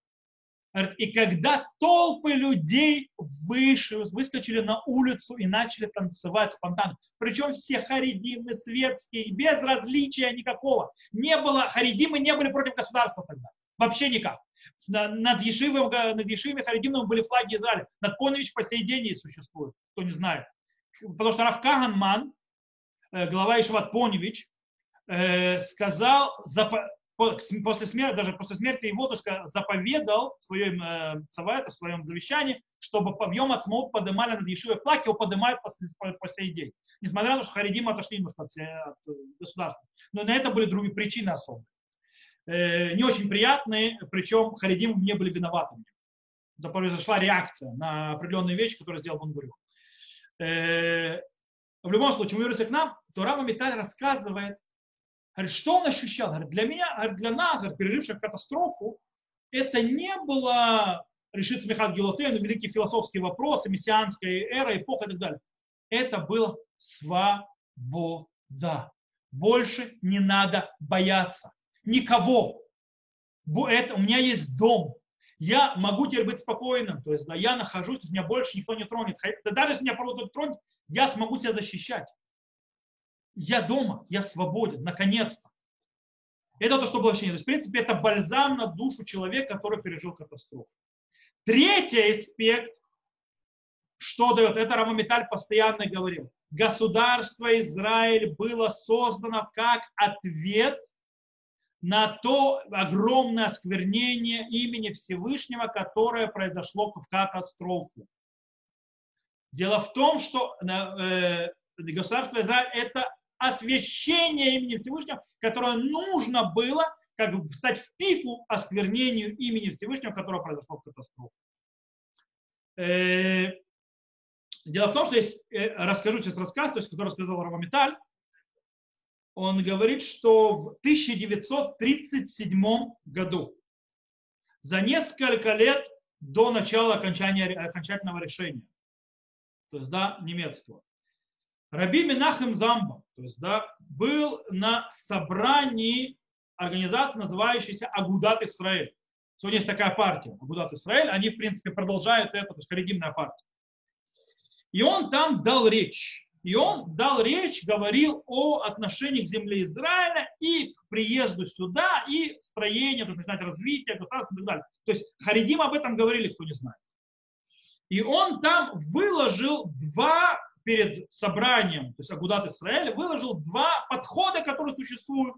И когда толпы людей вышли, выскочили на улицу и начали танцевать спонтанно, причем все харидимы светские, без различия никакого. Не было, харидимы не были против государства тогда. Вообще никак. Над Ешивым, над Ешивым Харидимом были флаги Израиля. Над Понович по сей день существует, кто не знает. Потому что Равкаганман, э, глава Ишеват Поневич, э, сказал, после смерти, даже после смерти его то заповедал в своем э, в своем завещании, чтобы в Йом Ацмот поднимали над Ешивой флаг, его поднимают по, по, сей день. Несмотря на то, что Харидим отошли немножко от, от государства. Но на это были другие причины особые. Э, не очень приятные, причем Харидим не были виноватыми. Да произошла реакция на определенные вещи, которые сделал э, В любом случае, мы вернемся к нам, то Рама Металь рассказывает, Говорит, что он ощущал? Говорит, для меня, для нас, говорит, переживших катастрофу, это не было решить Михаил Гелотен, великие философские вопросы, мессианская эра, эпоха и так далее. Это было свобода. Больше не надо бояться. Никого. Это, у меня есть дом. Я могу теперь быть спокойным. То есть да, я нахожусь, меня больше никто не тронет. Да даже если меня кто-то тронет, я смогу себя защищать я дома, я свободен, наконец-то. Это то, что было ощущение. То есть, в принципе, это бальзам на душу человека, который пережил катастрофу. Третий аспект, что дает, это Рамамиталь постоянно говорил. Государство Израиль было создано как ответ на то огромное осквернение имени Всевышнего, которое произошло в катастрофу. Дело в том, что э, государство Израиль – это освящение имени Всевышнего, которое нужно было как бы стать в пику осквернению имени Всевышнего, которое произошло в катастрофе. Э, дело в том, что есть, э, расскажу сейчас рассказ, то есть, который рассказал Равамиталь, он говорит, что в 1937 году, за несколько лет до начала окончания, окончательного решения, то есть, да, немецкого, Раби Минахем Замба, то есть, да, был на собрании организации, называющейся Агудат Исраэль. Сегодня есть такая партия, Агудат Исраэль, они, в принципе, продолжают это, то есть харидимная партия. И он там дал речь. И он дал речь, говорил о отношениях земли Израиля и к приезду сюда, и строению, то есть, знаете, развития государства и так далее. То есть Харидим об этом говорили, кто не знает. И он там выложил два перед собранием, то есть Агудат Израиля, выложил два подхода, которые существуют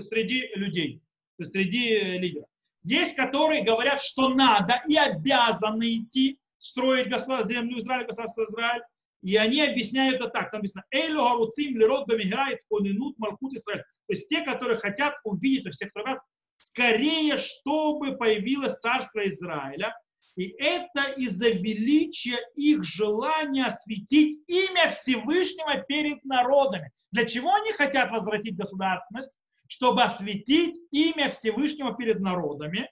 среди людей, то есть среди лидеров. Есть, которые говорят, что надо и обязаны идти строить землю Израиля, государство Израиль. И они объясняют это так. Там написано, Эйлю Харуцим Лерот Бамиграет Онинут Малхут Израиль. То есть те, которые хотят увидеть, то есть те, которые хотят скорее, чтобы появилось царство Израиля. И это из-за величия их желания осветить имя Всевышнего перед народами. Для чего они хотят возвратить государственность? Чтобы осветить имя Всевышнего перед народами.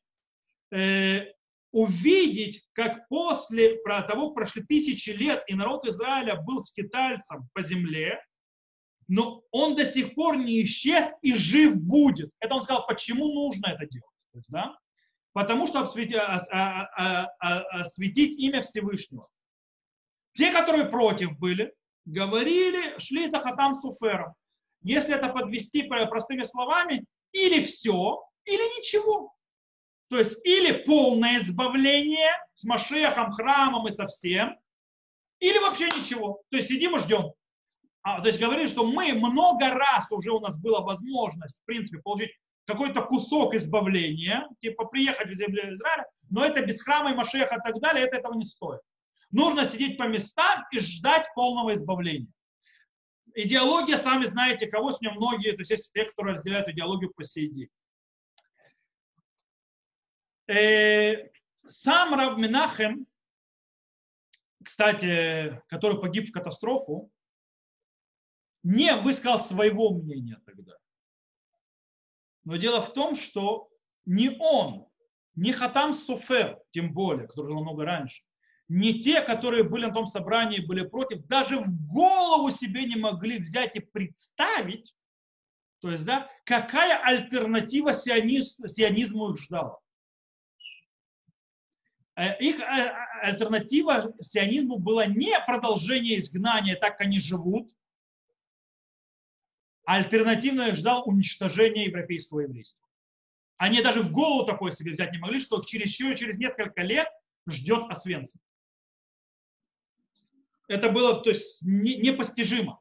Э, увидеть, как после того прошли тысячи лет, и народ Израиля был скитальцем по земле, но он до сих пор не исчез и жив будет. Это он сказал, почему нужно это делать. То есть, да? Потому что осветить, осветить имя Всевышнего. Те, которые против были, говорили, шли за хатам суфером. Если это подвести простыми словами, или все, или ничего. То есть или полное избавление с Машехом, храмом и со всем, или вообще ничего. То есть сидим и ждем. А, то есть говорили, что мы много раз уже у нас была возможность, в принципе, получить какой-то кусок избавления, типа приехать в землю Израиля, но это без храма и Машеха и так далее, это этого не стоит. Нужно сидеть по местам и ждать полного избавления. Идеология, сами знаете, кого с ним многие, то есть есть те, которые разделяют идеологию по сей день. Э, сам Раб Минахем, кстати, который погиб в катастрофу, не высказал своего мнения тогда. Но дело в том, что не он, не Хатам Суфер, тем более, который жил много раньше, не те, которые были на том собрании, были против, даже в голову себе не могли взять и представить, то есть, да, какая альтернатива сионизму их ждала. Э, их э, альтернатива сионизму была не продолжение изгнания, так они живут, альтернативно ждал уничтожение европейского еврейства. Они даже в голову такое себе взять не могли, что через, еще через несколько лет ждет Освенцим. Это было то есть, не, непостижимо.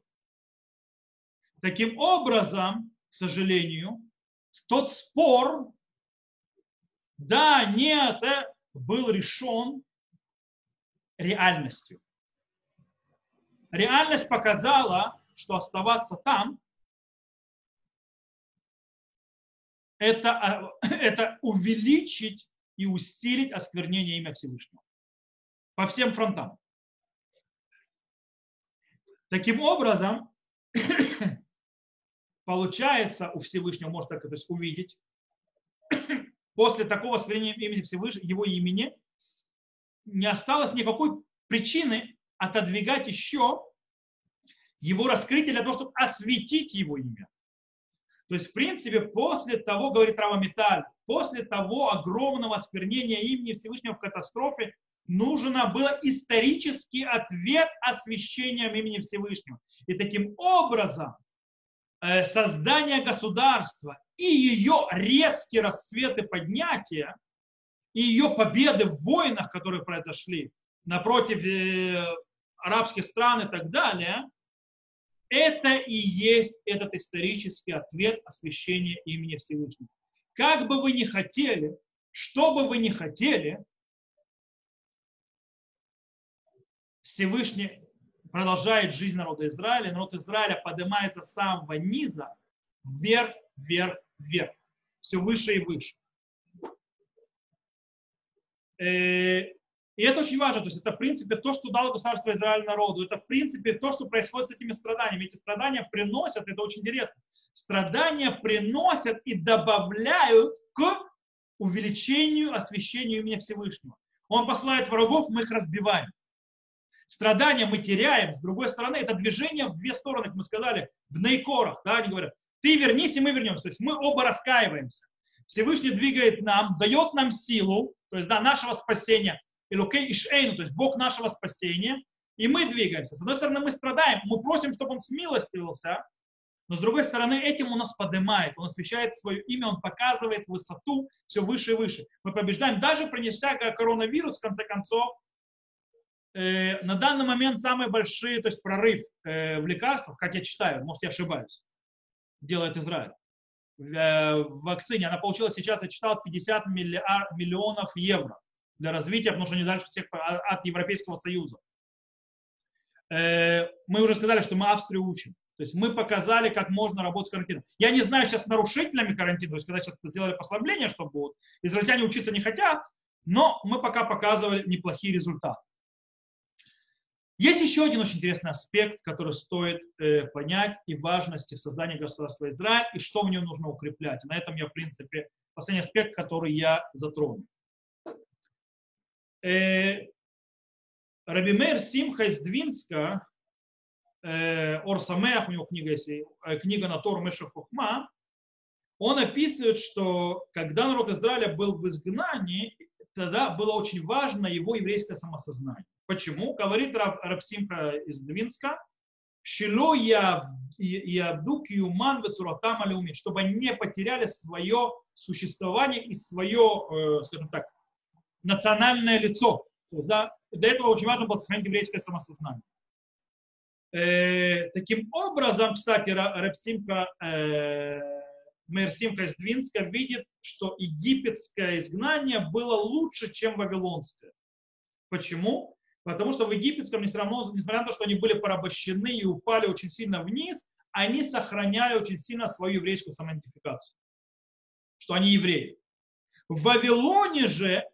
Таким образом, к сожалению, тот спор, да, нет, э, был решен реальностью. Реальность показала, что оставаться там это, а, это увеличить и усилить осквернение имя Всевышнего по всем фронтам. Таким образом, получается у Всевышнего, может так это увидеть, после такого осквернения имени Всевышнего, его имени, не осталось никакой причины отодвигать еще его раскрытие для того, чтобы осветить его имя. То есть, в принципе, после того, говорит Рава Металь, после того огромного осквернения имени Всевышнего в катастрофе, нужно было исторический ответ освящением имени Всевышнего. И таким образом э, создание государства и ее резкие расцветы поднятия, и ее победы в войнах, которые произошли напротив э, арабских стран и так далее, это и есть этот исторический ответ освящения имени Всевышнего. Как бы вы ни хотели, что бы вы ни хотели, Всевышний продолжает жизнь народа Израиля. Народ Израиля поднимается с самого низа вверх, вверх, вверх. Все выше и выше. И это очень важно. То есть это, в принципе, то, что дало государство Израиль народу. Это, в принципе, то, что происходит с этими страданиями. Эти страдания приносят, это очень интересно, страдания приносят и добавляют к увеличению, освящению имени Всевышнего. Он посылает врагов, мы их разбиваем. Страдания мы теряем. С другой стороны, это движение в две стороны, как мы сказали, в наикорах. Да, они говорят, ты вернись, и мы вернемся. То есть мы оба раскаиваемся. Всевышний двигает нам, дает нам силу, то есть да, нашего спасения, Элокей Ишейну, то есть Бог нашего спасения, и мы двигаемся. С одной стороны, мы страдаем, мы просим, чтобы Он смилостивился, но с другой стороны, этим Он нас поднимает, Он освещает свое имя, Он показывает высоту все выше и выше. Мы побеждаем, даже принеся коронавирус, в конце концов, э, на данный момент самые большие, то есть прорыв э, в лекарствах, как я читаю, может я ошибаюсь, делает Израиль. Э, в вакцине она получила сейчас, я читал, 50 миллионов евро для развития, потому что они дальше всех от Европейского Союза. э, мы уже сказали, что мы Австрию учим. То есть мы показали, как можно работать с карантином. Я не знаю сейчас нарушителями карантина, то есть когда сейчас сделали послабление, что будут, израильтяне учиться не хотят, но мы пока показывали неплохие результаты. Есть еще один очень интересный аспект, который стоит э, понять и важности создания государства Израиль, и что в нем нужно укреплять. на этом я, в принципе, последний аспект, который я затрону. Э, Раби Симха из Двинска, э, Орсамех, у него книга есть, э, книга на Тор Меша Хохма, он описывает, что когда народ Израиля был в изгнании, тогда было очень важно его еврейское самосознание. Почему? Говорит Раб, Рабсимха из Двинска, Шило ябду киуман вецуратам алеумит, чтобы не потеряли свое существование и свое, э, скажем так, национальное лицо. То есть, да, для этого очень важно было сохранить еврейское самосознание. Э, таким образом, кстати, Рабсимха э, мэр Симха из Двинска видит, что египетское изгнание было лучше, чем вавилонское. Почему? Потому что в египетском, несмотря на то, что они были порабощены и упали очень сильно вниз, они сохраняли очень сильно свою еврейскую самоидентификацию, что они евреи. В Вавилоне же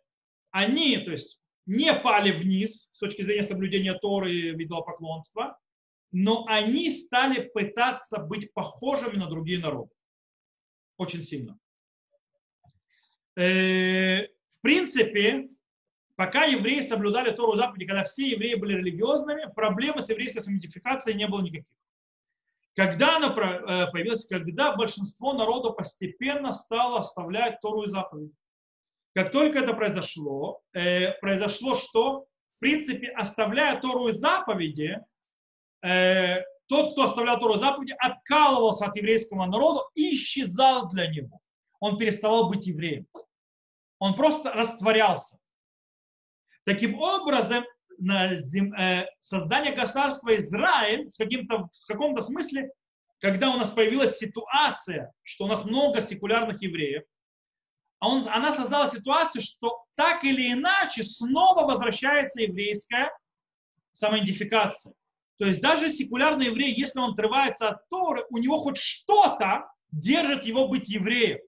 они, то есть, не пали вниз с точки зрения соблюдения Торы и идолопоклонства, но они стали пытаться быть похожими на другие народы. Очень сильно. Э, в принципе, пока евреи соблюдали Тору Западе, когда все евреи были религиозными, проблемы с еврейской самоидентификацией не было никаких. Когда она э, появилась, когда большинство народа постепенно стало оставлять Тору и заповеди. Как только это произошло, э, произошло что? В принципе, оставляя Тору и заповеди, э, тот, кто оставлял Тору и заповеди, откалывался от еврейского народа и исчезал для него. Он переставал быть евреем. Он просто растворялся. Таким образом, э, создание государства Израиль в, каким-то, в каком-то смысле, когда у нас появилась ситуация, что у нас много секулярных евреев, а он, она создала ситуацию, что так или иначе снова возвращается еврейская самоидентификация. То есть даже секулярный еврей, если он отрывается от Торы, у него хоть что-то держит его быть евреем.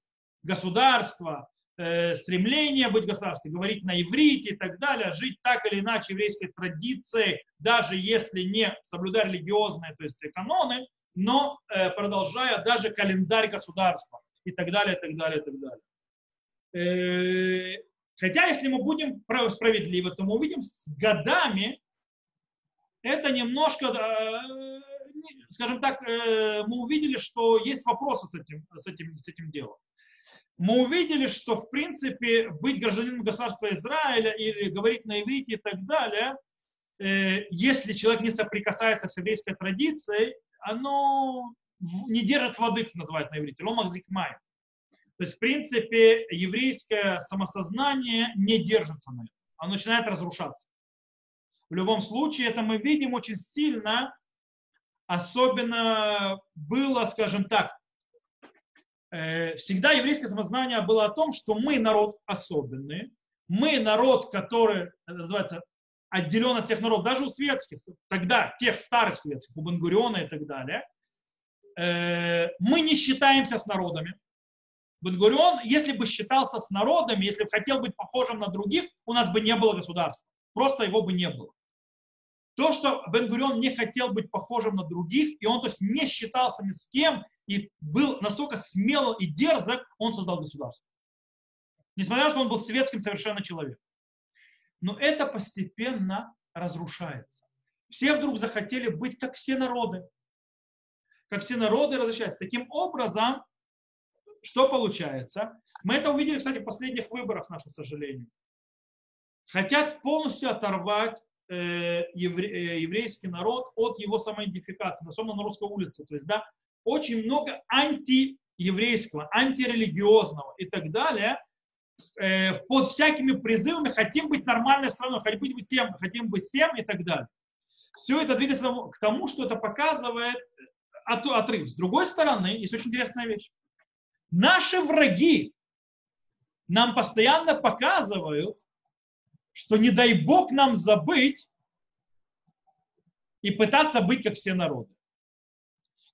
Государство, э, стремление быть государством, говорить на иврите и так далее, жить так или иначе еврейской традицией, даже если не соблюдая религиозные, то есть каноны, но э, продолжая даже календарь государства и так далее, и так далее, и так далее. Э, хотя, если мы будем справедливы, то мы увидим с годами, это немножко, э, скажем так, э, мы увидели, что есть вопросы с этим, с этим, с этим делом мы увидели, что в принципе быть гражданином государства Израиля или говорить на иврите и так далее, если человек не соприкасается с еврейской традицией, оно не держит воды, как называют на иврите, ломахзикмай. То есть, в принципе, еврейское самосознание не держится на этом. Оно начинает разрушаться. В любом случае, это мы видим очень сильно, особенно было, скажем так, Э, всегда еврейское самознание было о том, что мы народ особенный, мы народ, который называется отделен от тех народов, даже у светских, тогда тех старых светских, у Бенгуриона и так далее, э, мы не считаемся с народами. Бенгурион, если бы считался с народами, если бы хотел быть похожим на других, у нас бы не было государства. Просто его бы не было. То, что Бенгурион не хотел быть похожим на других, и он то есть не считался ни с кем, и был настолько смело и дерзок, он создал государство. Несмотря на то, что он был светским совершенно человеком. Но это постепенно разрушается. Все вдруг захотели быть как все народы. Как все народы разрешаются. Таким образом, что получается? Мы это увидели, кстати, в последних выборах, нашему сожалению. Хотят полностью оторвать э, евре, э, еврейский народ от его самоидентификации, особенно на русской улице. То есть, да, очень много антиеврейского, антирелигиозного и так далее, э, под всякими призывами хотим быть нормальной страной, хотим быть тем, хотим быть тем и так далее. Все это двигается к тому, что это показывает отрыв. С другой стороны, есть очень интересная вещь. Наши враги нам постоянно показывают, что не дай Бог нам забыть и пытаться быть как все народы.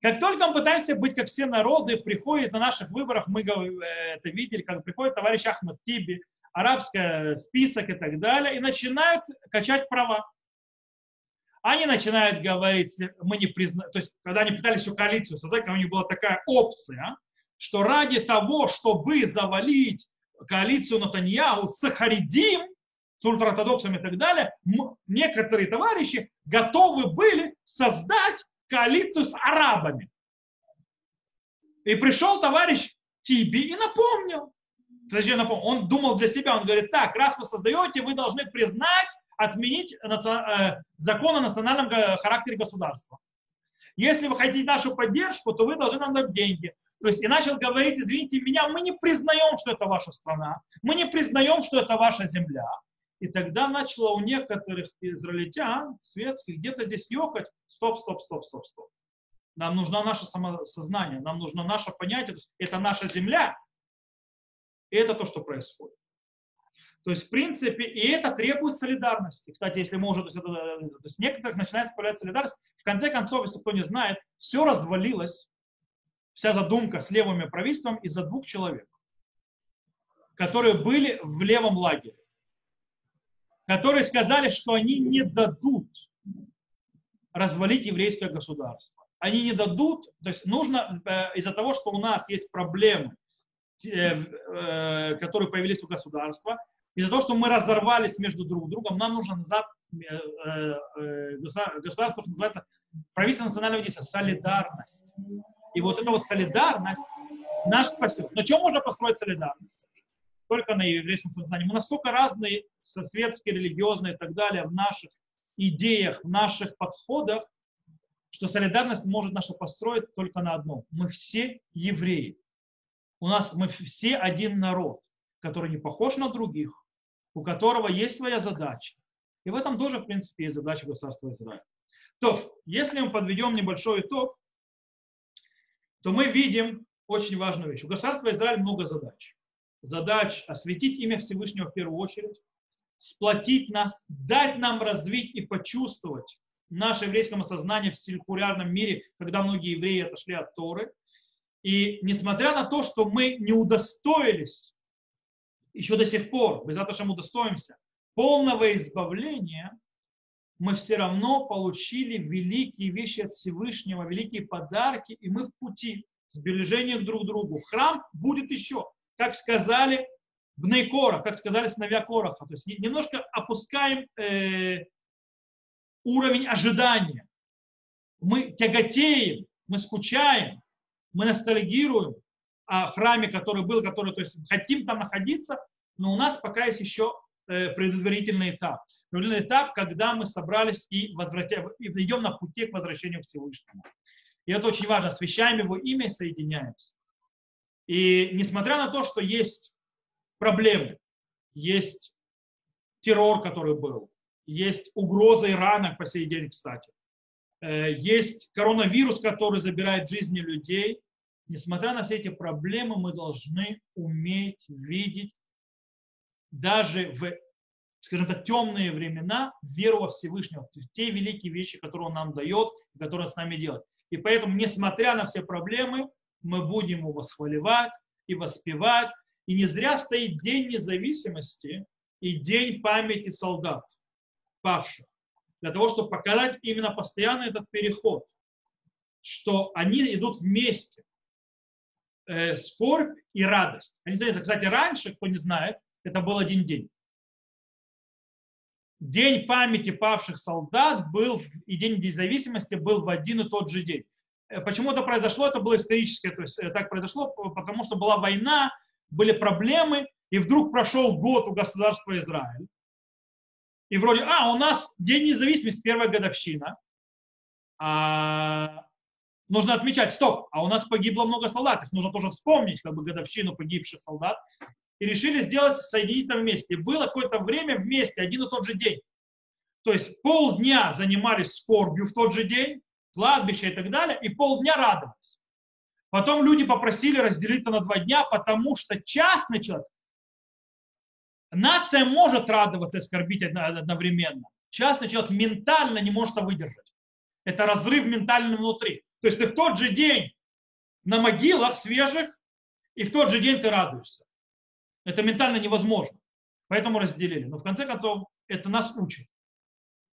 Как только мы пытаемся быть как все народы, приходит на наших выборах, мы э, это видели, как приходит товарищ Ахмад Тиби, арабский список и так далее, и начинают качать права. Они начинают говорить, мы не признаем, то есть когда они пытались всю коалицию создать, у них была такая опция, что ради того, чтобы завалить коалицию Натаньяу с Харидим, с ультраортодоксами и так далее, некоторые товарищи готовы были создать коалицию с арабами. И пришел товарищ Тиби и напомнил. Он думал для себя, он говорит, так, раз вы создаете, вы должны признать, отменить э, закон о национальном характере государства. Если вы хотите нашу поддержку, то вы должны нам дать деньги. То есть и начал говорить, извините меня, мы не признаем, что это ваша страна, мы не признаем, что это ваша земля. И тогда начало у некоторых израильтян, светских, где-то здесь ёкать, стоп, стоп, стоп, стоп, стоп. Нам нужно наше самосознание, нам нужно наше понятие, это наша земля, и это то, что происходит. То есть, в принципе, и это требует солидарности. Кстати, если мы уже, то есть, это, то есть некоторых начинает появляться солидарность, в конце концов, если кто не знает, все развалилось, вся задумка с левыми правительством из-за двух человек, которые были в левом лагере которые сказали, что они не дадут развалить еврейское государство. Они не дадут, то есть нужно э, из-за того, что у нас есть проблемы, э, э, которые появились у государства, из-за того, что мы разорвались между друг другом, нам нужно назад государство, что называется правительство национального единства, солидарность. И вот эта вот солидарность наш спасет. Но чем можно построить солидарность? только на еврейском сознании. Мы настолько разные, светские, религиозные и так далее, в наших идеях, в наших подходах, что солидарность может наша построить только на одном. Мы все евреи. У нас мы все один народ, который не похож на других, у которого есть своя задача. И в этом тоже, в принципе, есть задача государства Израиля. То, если мы подведем небольшой итог, то мы видим очень важную вещь. У государства Израиля много задач задач осветить имя Всевышнего в первую очередь, сплотить нас, дать нам развить и почувствовать наше еврейское сознание в силькулярном мире, когда многие евреи отошли от Торы. И несмотря на то, что мы не удостоились еще до сих пор, мы удостоимся, полного избавления, мы все равно получили великие вещи от Всевышнего, великие подарки, и мы в пути сближения друг к другу. Храм будет еще как сказали Бнейкора, как сказали сыновья Короха. То есть немножко опускаем э, уровень ожидания. Мы тяготеем, мы скучаем, мы ностальгируем о храме, который был, который, то есть хотим там находиться, но у нас пока есть еще э, предварительный этап. Предварительный этап, когда мы собрались и, и идем на пути к возвращению к Всевышнему. И это очень важно. Освящаем его имя и соединяемся. И несмотря на то, что есть проблемы, есть террор, который был, есть угроза Ирана по сей день, кстати, э, есть коронавирус, который забирает жизни людей, несмотря на все эти проблемы, мы должны уметь видеть даже в, скажем так, темные времена веру во Всевышнего, в те великие вещи, которые Он нам дает, которые Он с нами делает. И поэтому, несмотря на все проблемы, мы будем его восхваливать и воспевать. И не зря стоит День независимости и День памяти солдат, павших. Для того, чтобы показать именно постоянно этот переход, что они идут вместе. Э, скорбь и радость. Они, кстати, раньше, кто не знает, это был один день. День памяти павших солдат был и День независимости был в один и тот же день. Э, почему это произошло? Это было исторически, то есть э, так произошло, потому что была война, были проблемы, и вдруг прошел год у государства Израиль. И вроде, а, у нас День независимости, первая годовщина. А, нужно отмечать, стоп, а у нас погибло много солдат, их нужно тоже вспомнить, как бы годовщину погибших солдат. И решили сделать соединительно вместе. Было какое-то время вместе, один и тот же день. То есть полдня занимались скорбью в тот же день, кладбища и так далее, и полдня радовались. Потом люди попросили разделить это на два дня, потому что частный человек, нация может радоваться и скорбить одновременно. Частный человек ментально не может это выдержать. Это разрыв ментальный внутри. То есть ты в тот же день на могилах свежих, и в тот же день ты радуешься. Это ментально невозможно. Поэтому разделили. Но в конце концов, это нас учит.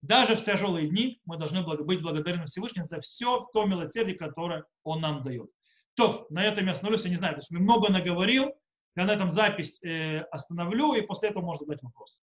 Даже в тяжелые дни мы должны быть благодарны Всевышнему за все то милосердие, которое Он нам дает. То, на этом я остановлюсь, я не знаю, то есть много наговорил, я на этом запись э, остановлю, и после этого можно задать вопрос.